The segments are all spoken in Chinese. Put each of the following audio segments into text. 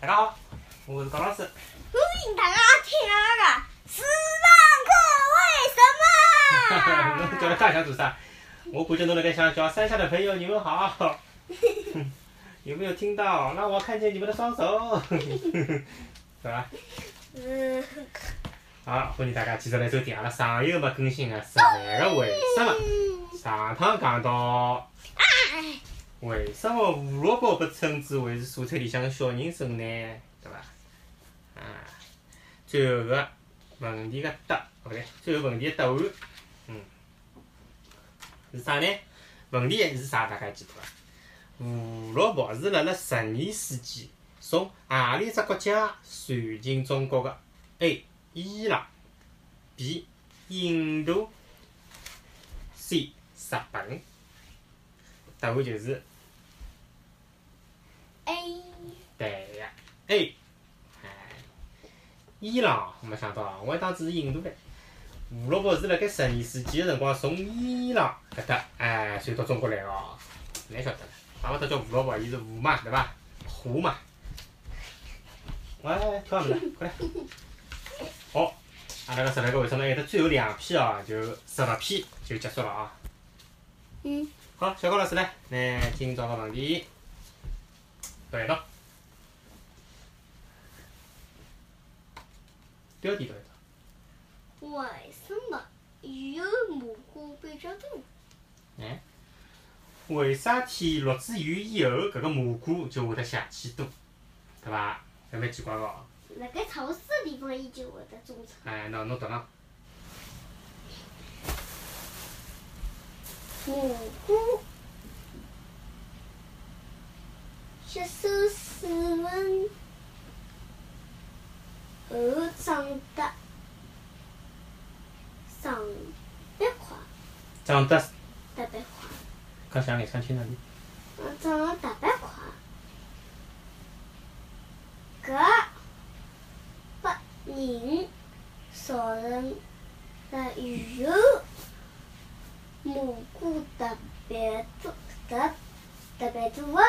大家好，我是高老师。欢迎大家听那个十万个为什么？叫他干想做啥？我估计侬那个想叫山下的朋友，你们好。有没有听到？让我看见你们的双手，是吧？嗯，好，欢迎大家继续来收听阿拉上一个没更新的十万个为什么。上趟讲到，为什么胡萝卜被称之为是蔬菜里向的小人参呢？对伐？啊，最后个问题个答，勿对，最后问题的答案，嗯，是啥呢？问题是啥？大家记得伐？胡萝卜是辣辣十二世纪从何里只国家传进中国的？A. 伊朗 B. 印度 C. 日本。答案就是 A 对呀 A。哎，伊朗没想到啊，我还当只是印度唻。胡萝卜是辣盖十二世纪的辰光从伊朗搿搭哎传到中国来个哦，哪晓得了？怪勿得叫胡萝卜，伊是胡嘛，对伐？胡嘛。喂，跳啥物事？快来！好，阿拉个十来个为什么还有得最后两篇哦，就十六篇就结束了啊。嗯，好，小高老师来，拿今朝个问题读一读。标题读一读。为什么有蘑菇比较多？哎，为啥天落子雨以后，搿个蘑菇就会得邪气多，对伐？还蛮奇怪个哦。辣盖潮湿的地方，伊就会得种出。哎，喏，侬读喏。蘑菇吸收水分后长得长别快，长得特别快，讲响眼，讲清楚点。嗯，长得特别快。搿拨人造成了以后蘑菇特别多、特特别多的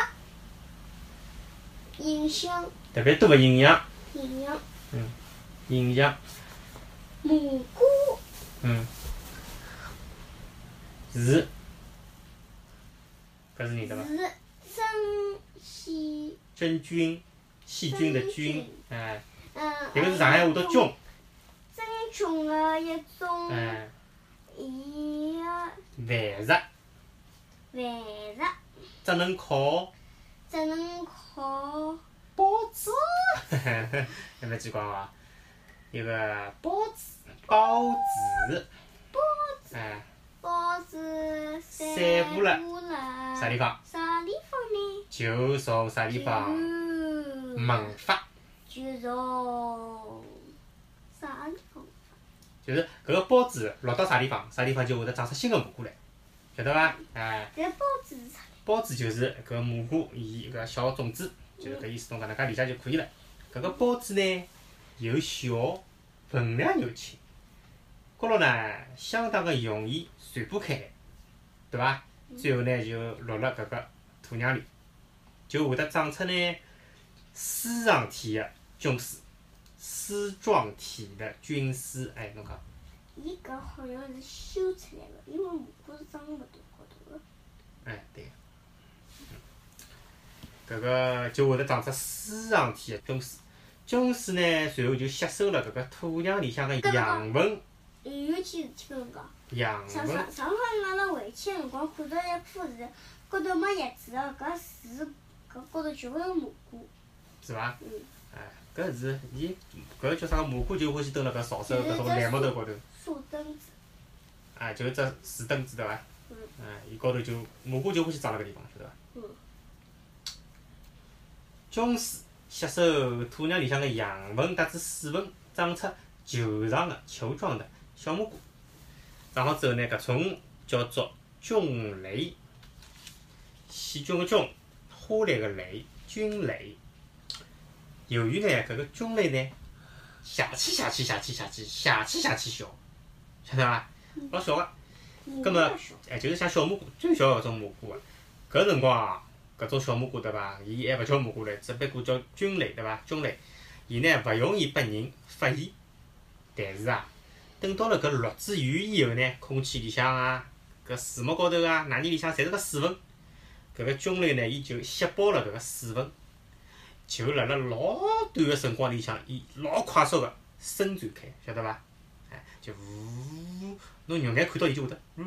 影响特别多的营养，营养。影响，蘑菇。嗯，是，搿是认得伐？是真细真菌，细菌的菌。哎，嗯，迭个是上海话的菌，真菌的一种。哎，伊个。繁殖，繁殖，只能靠只能靠包子，还蛮奇怪伐？一个包子，包子，哎，包子散步了啥地方？啥地方呢？就从啥地方？就萌发，就从啥地方？就是搿个包子落到啥地方，啥地方就会得长出新的蘑菇来，晓得伐？哎。这孢子？孢子就是搿个蘑菇伊搿小种子，就是搿意思，侬搿能介理解就可以了。搿个包子呢又小，分量又轻，高头呢相当个容易传播开来，对伐？最后呢就落辣搿个土壤里，就会得长出呢丝状体个菌丝，丝状体的菌丝，哎，侬讲，伊搿好像是修出来的，因为蘑菇是长勿大高头的。哎，对个。搿个就会得长出丝状体的菌丝，菌丝呢，随后就吸收了搿个土壤里向的养分，有一件事体跟侬讲，养分上上上趟阿拉回去个辰光看到一棵树，高头没叶子个，搿树搿高头全部有蘑菇。是伐？嗯。哎，搿是伊搿叫啥蘑菇就欢喜蹲辣搿潮湿个搿种烂木头高头，树墩子。哎，就是只树墩子对伐？嗯。哎，伊高头就蘑菇就欢喜长辣搿地方，晓得伐？嗯。菌丝吸收土壤里向个养分乃至水分，长出球状的球状的小蘑菇。长好之后呢，搿种叫做菌蕾，细菌个菌，花蕾个蕾，菌蕾。由于呢，搿个菌类呢，邪气邪气邪气邪气邪气邪气小，晓得伐？老小个，蘑葛末哎，就是像小蘑菇，最小个搿种蘑菇个，搿辰光啊，搿种小蘑菇对伐？伊还勿叫蘑菇唻，只不过叫菌类对伐？菌类，伊呢勿容易被人发现。但是啊，等到了搿落子雨以后呢，空气里向啊，搿树木高头啊，哪里里向侪是个水分，搿个菌类呢，伊就吸饱了搿个水分，就辣辣老短个辰光里向，伊老快速个伸展开，晓得伐？哎，就呜，侬肉眼看到伊就会得呜，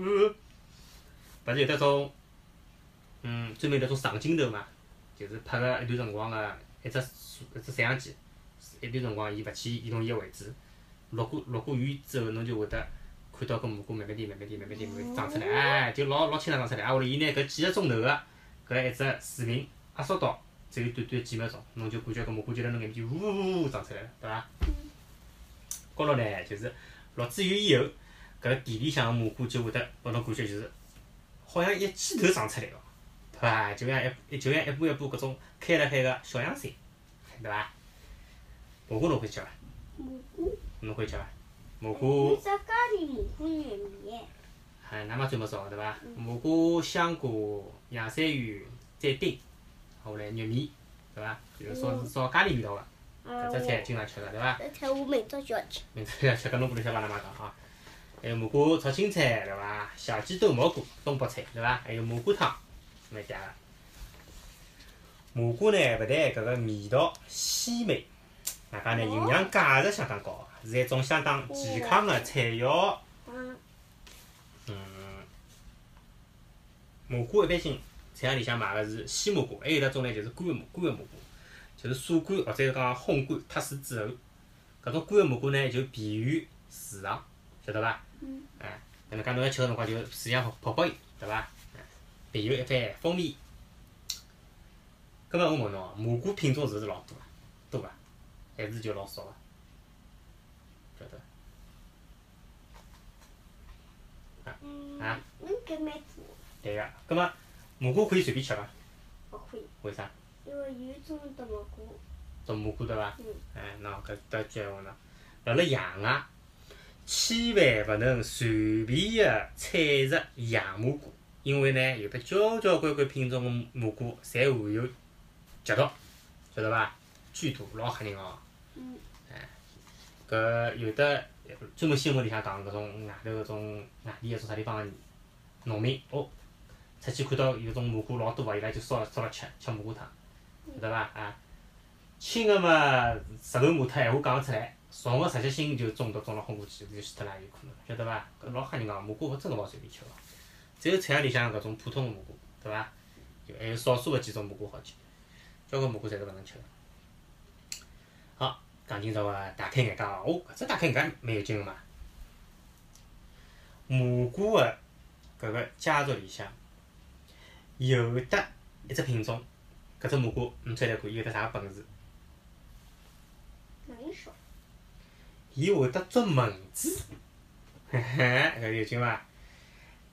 勿是有得种，嗯，专门有得种长镜头嘛，就是拍个一段辰光个一只一只摄像机，一段辰光伊勿去移动伊个位置。落过落过雨之后，侬就会得看到搿蘑菇慢慢点、慢慢点、慢慢点、慢慢地长出来，哎，就老老清爽长出来。啊，后头伊拿搿几个钟头个搿一只视频压缩到只有短短几秒钟，侬就感觉搿蘑菇就辣侬眼前呜呜呜长出来了，对伐？高头呢，就是落子雨以后，搿地里向个蘑菇就会得拨侬感觉就是，好像一记头长出来个，伐？就像一就像一步一步搿种开辣海个小洋山，对伐？蘑菇侬会吃伐？蘑菇。侬会吃伐？蘑菇。只咖喱蘑菇肉面。哎，那么最没少对伐？蘑菇、香菇、洋山芋再丁，后来玉米，对伐？就是烧烧咖喱味道个，搿只菜经常吃个，对伐？搿菜我明朝就要吃。明朝就要吃，搿侬过来向帮㑚妈讲啊。还有蘑菇炒青菜，对伐？小鸡炖蘑菇，东北菜，对伐？还有蘑菇汤，蛮嗲个。蘑菇呢，勿但搿个味道鲜美，外加呢营养价值相当高。是一种相当健康的菜肴。嗯，蘑菇一般性菜场里向买个是鲜蘑菇，还有一种呢就是干个蘑干个蘑菇，就是晒干或者是讲烘干脱水之后，搿种干个蘑菇呢就便于储藏，晓得伐？嗯。哎，搿能介侬要吃个辰光就水里向泡泡伊，对伐？别有一番风味。葛末我问侬哦，蘑菇品种是勿是老多啊？多伐？还是就老少啊？晓得。啊？嗯，搿蛮多。对个，葛末蘑菇可以随便吃伐？勿可以。为啥？因为有种毒蘑菇。毒蘑菇对伐？嗯。哎，喏，搿搭句闲话喏，辣辣野外，千万勿能随便个采食野蘑菇，因为呢，有得交交关关品种个蘑菇，侪含有剧毒，晓得伐？剧毒老吓人哦。嗯。哎搿有的专门新闻里向讲搿种外头搿种外地搿种啥地方个农民哦，出去看到有种蘑菇老多个，伊拉就烧了烧了吃，吃蘑菇汤，晓得伐？啊，轻个嘛舌头骂脱闲话讲勿出来，重个直接心就中毒中了昏过去，就死脱了也有可能，晓得伐？搿老吓人个，蘑菇勿真个勿好随便吃个，只有菜场里向搿种普通个蘑菇，对伐？就还有少数个几种蘑菇好吃，交关蘑菇侪是勿能吃个。好。讲今朝个大开眼界哦！哦，搿只大开眼界蛮有劲个嘛。蘑菇个搿个家族里向有得一只品种，搿只蘑菇侬猜猜看，伊有得啥个本事？能说。伊会得捉蚊子，嘿嘿，搿有劲伐？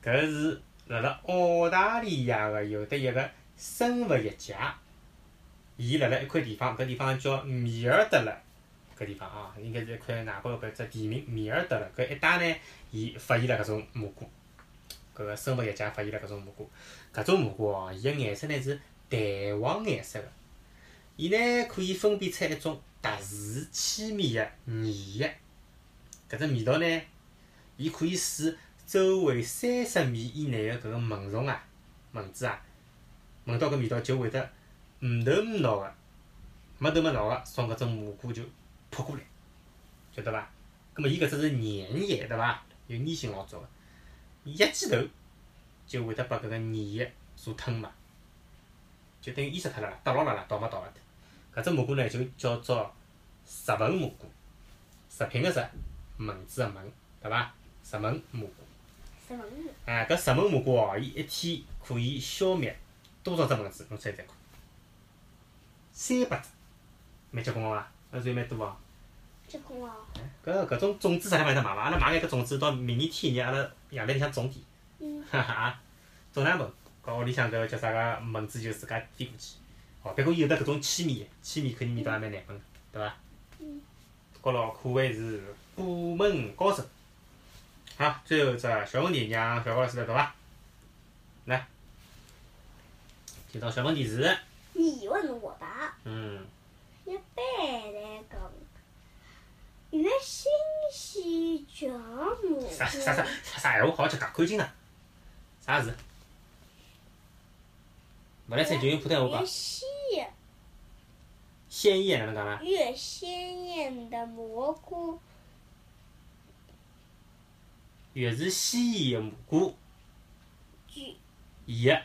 搿是辣辣澳大利亚个有得一个生物学家，伊辣辣一块地方，搿地方叫米尔德勒。搿地方啊，应该是一块外国搿只地名米尔德勒搿一带呢，伊发现了搿种蘑菇，搿个生物学家发现了搿种蘑菇，搿种蘑菇哦，伊个颜色呢是淡黄颜色个，伊呢可以分辨出一种特殊气味个粘液，搿只味道呢，伊可以使周围三十米以内个搿个蚊虫啊、蚊子啊，闻到搿味道就会得唔头唔脑个，没头没脑个从搿只蘑菇就。扑过来，晓得伐？葛末伊搿只是粘液，对伐？有粘性老足个，一记头就会得把搿个粘液所吞没，就等于淹死脱了啦，倒牢了啦，倒没倒勿脱。搿只蘑菇呢，就叫做食蚊蘑菇，食品个食，蚊子个蚊，对伐？食蚊蘑菇。哎，搿十蚊蘑菇哦，伊一天可以消灭多少只蚊子？侬猜猜看？三百只，蛮结棍个伐？还算蛮多哦。结棍哦。搿搿种种子啥地方有得卖伐？阿拉买眼搿种子到明年天热，阿拉阳台里向种点。嗯。哈哈，种两盆，搿屋里向搿叫啥个蚊子就自家飞过去。哦，不过有得搿种气味，气味肯定味道也蛮难闻，对伐？嗯。高老可谓是部门高手。好，最后一只小问题，让小高老师来读伐？来。就到小问题时，你问我答。嗯，一般来讲，越新鲜叫蘑啥啥啥。啥啥闲话好吃介看清啊？啥字？勿来三就用普通话越讲，鲜鲜艳哪能讲啦？越鲜艳的蘑菇，越是鲜艳的蘑菇，具伊个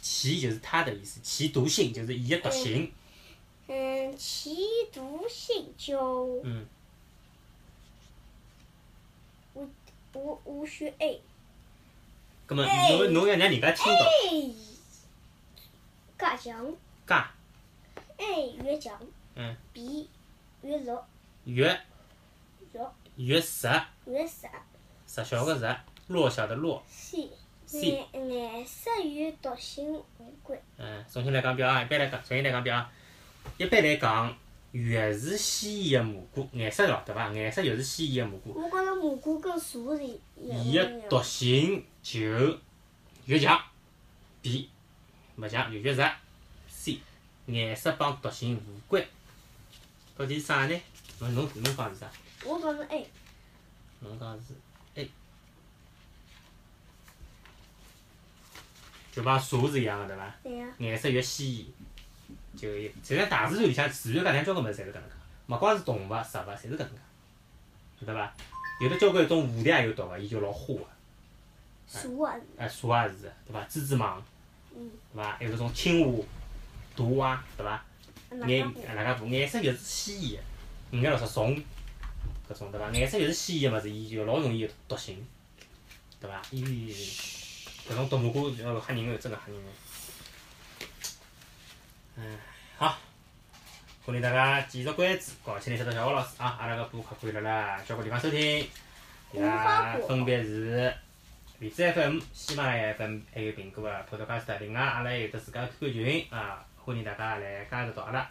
其就是它的意思，其毒性就是伊个毒性。嗯其毒性就嗯，无无需 A 葛末哎侬侬要让人家听到。加强。加 A 越强嗯。B 越弱越。弱越弱越少实小个实，弱小的弱。C C 颜颜色与毒性无关。嗯，重新来讲表啊，一般来讲，重新来讲表啊。一般来讲，越是鲜艳的蘑菇，颜色咯，对伐？颜色越是鲜艳的蘑菇，我觉着蘑菇跟茶是一伊个毒性就越强。B 勿强就越弱。C 颜色帮毒性无关。到底是啥呢？侬侬侬讲是啥？我讲是 A，侬讲是 A，就帮茶是一样个对伐？对呀。颜色越鲜艳，就实际上大自然里向自然界里向交关物事侪是搿能介，勿光是动物、植物，侪是搿能介，晓得伐？有的交关种蝴蝶也有毒个，伊就老花个，茶啊是，哎，蛇也是，对伐？蜘蛛网，嗯，对伐？还有搿种青蛙、毒蛙，对伐？颜哪个哪介颜色越是鲜艳个，五颜六色虫，搿种对伐？颜色越是鲜艳个物事，伊就老容易有毒性，对伐？伊搿种毒蘑菇要吓人个，真个吓人个。嗯，好，欢迎大家继续关注搞起来晓得小花老师啊！阿拉个播客可以辣辣交关地方收听，伊拉分别是荔枝 FM、喜马拉雅 FM，还有苹果个 Podcast。另外，阿拉还有得自家个 QQ 群啊，欢迎大家来加入到阿拉。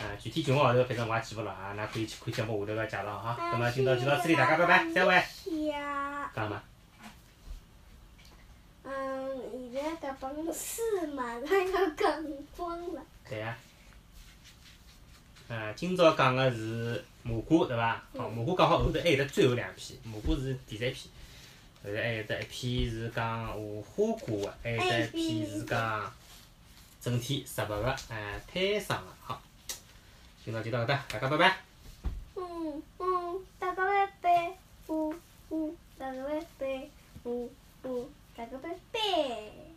呃，具体情况号头反正我也记勿牢啊，㑚可以去看节目下头个介绍哈。那么今朝就到这里，大家拜拜，再会。呀，讲嘛？嗯，现在搿本书马上要讲光了。对啊、呃，今朝讲个是蘑菇，对伐？好，蘑菇讲好后头还有得最后两篇，蘑菇是第三篇，后头还有得一篇是讲无花果个，还有得一篇是讲整体植物个，哎，胎生个。好，今朝就到搿搭，大家拜拜。嗯嗯，大家拜拜，嗯嗯，大家拜拜，嗯嗯，大家拜拜。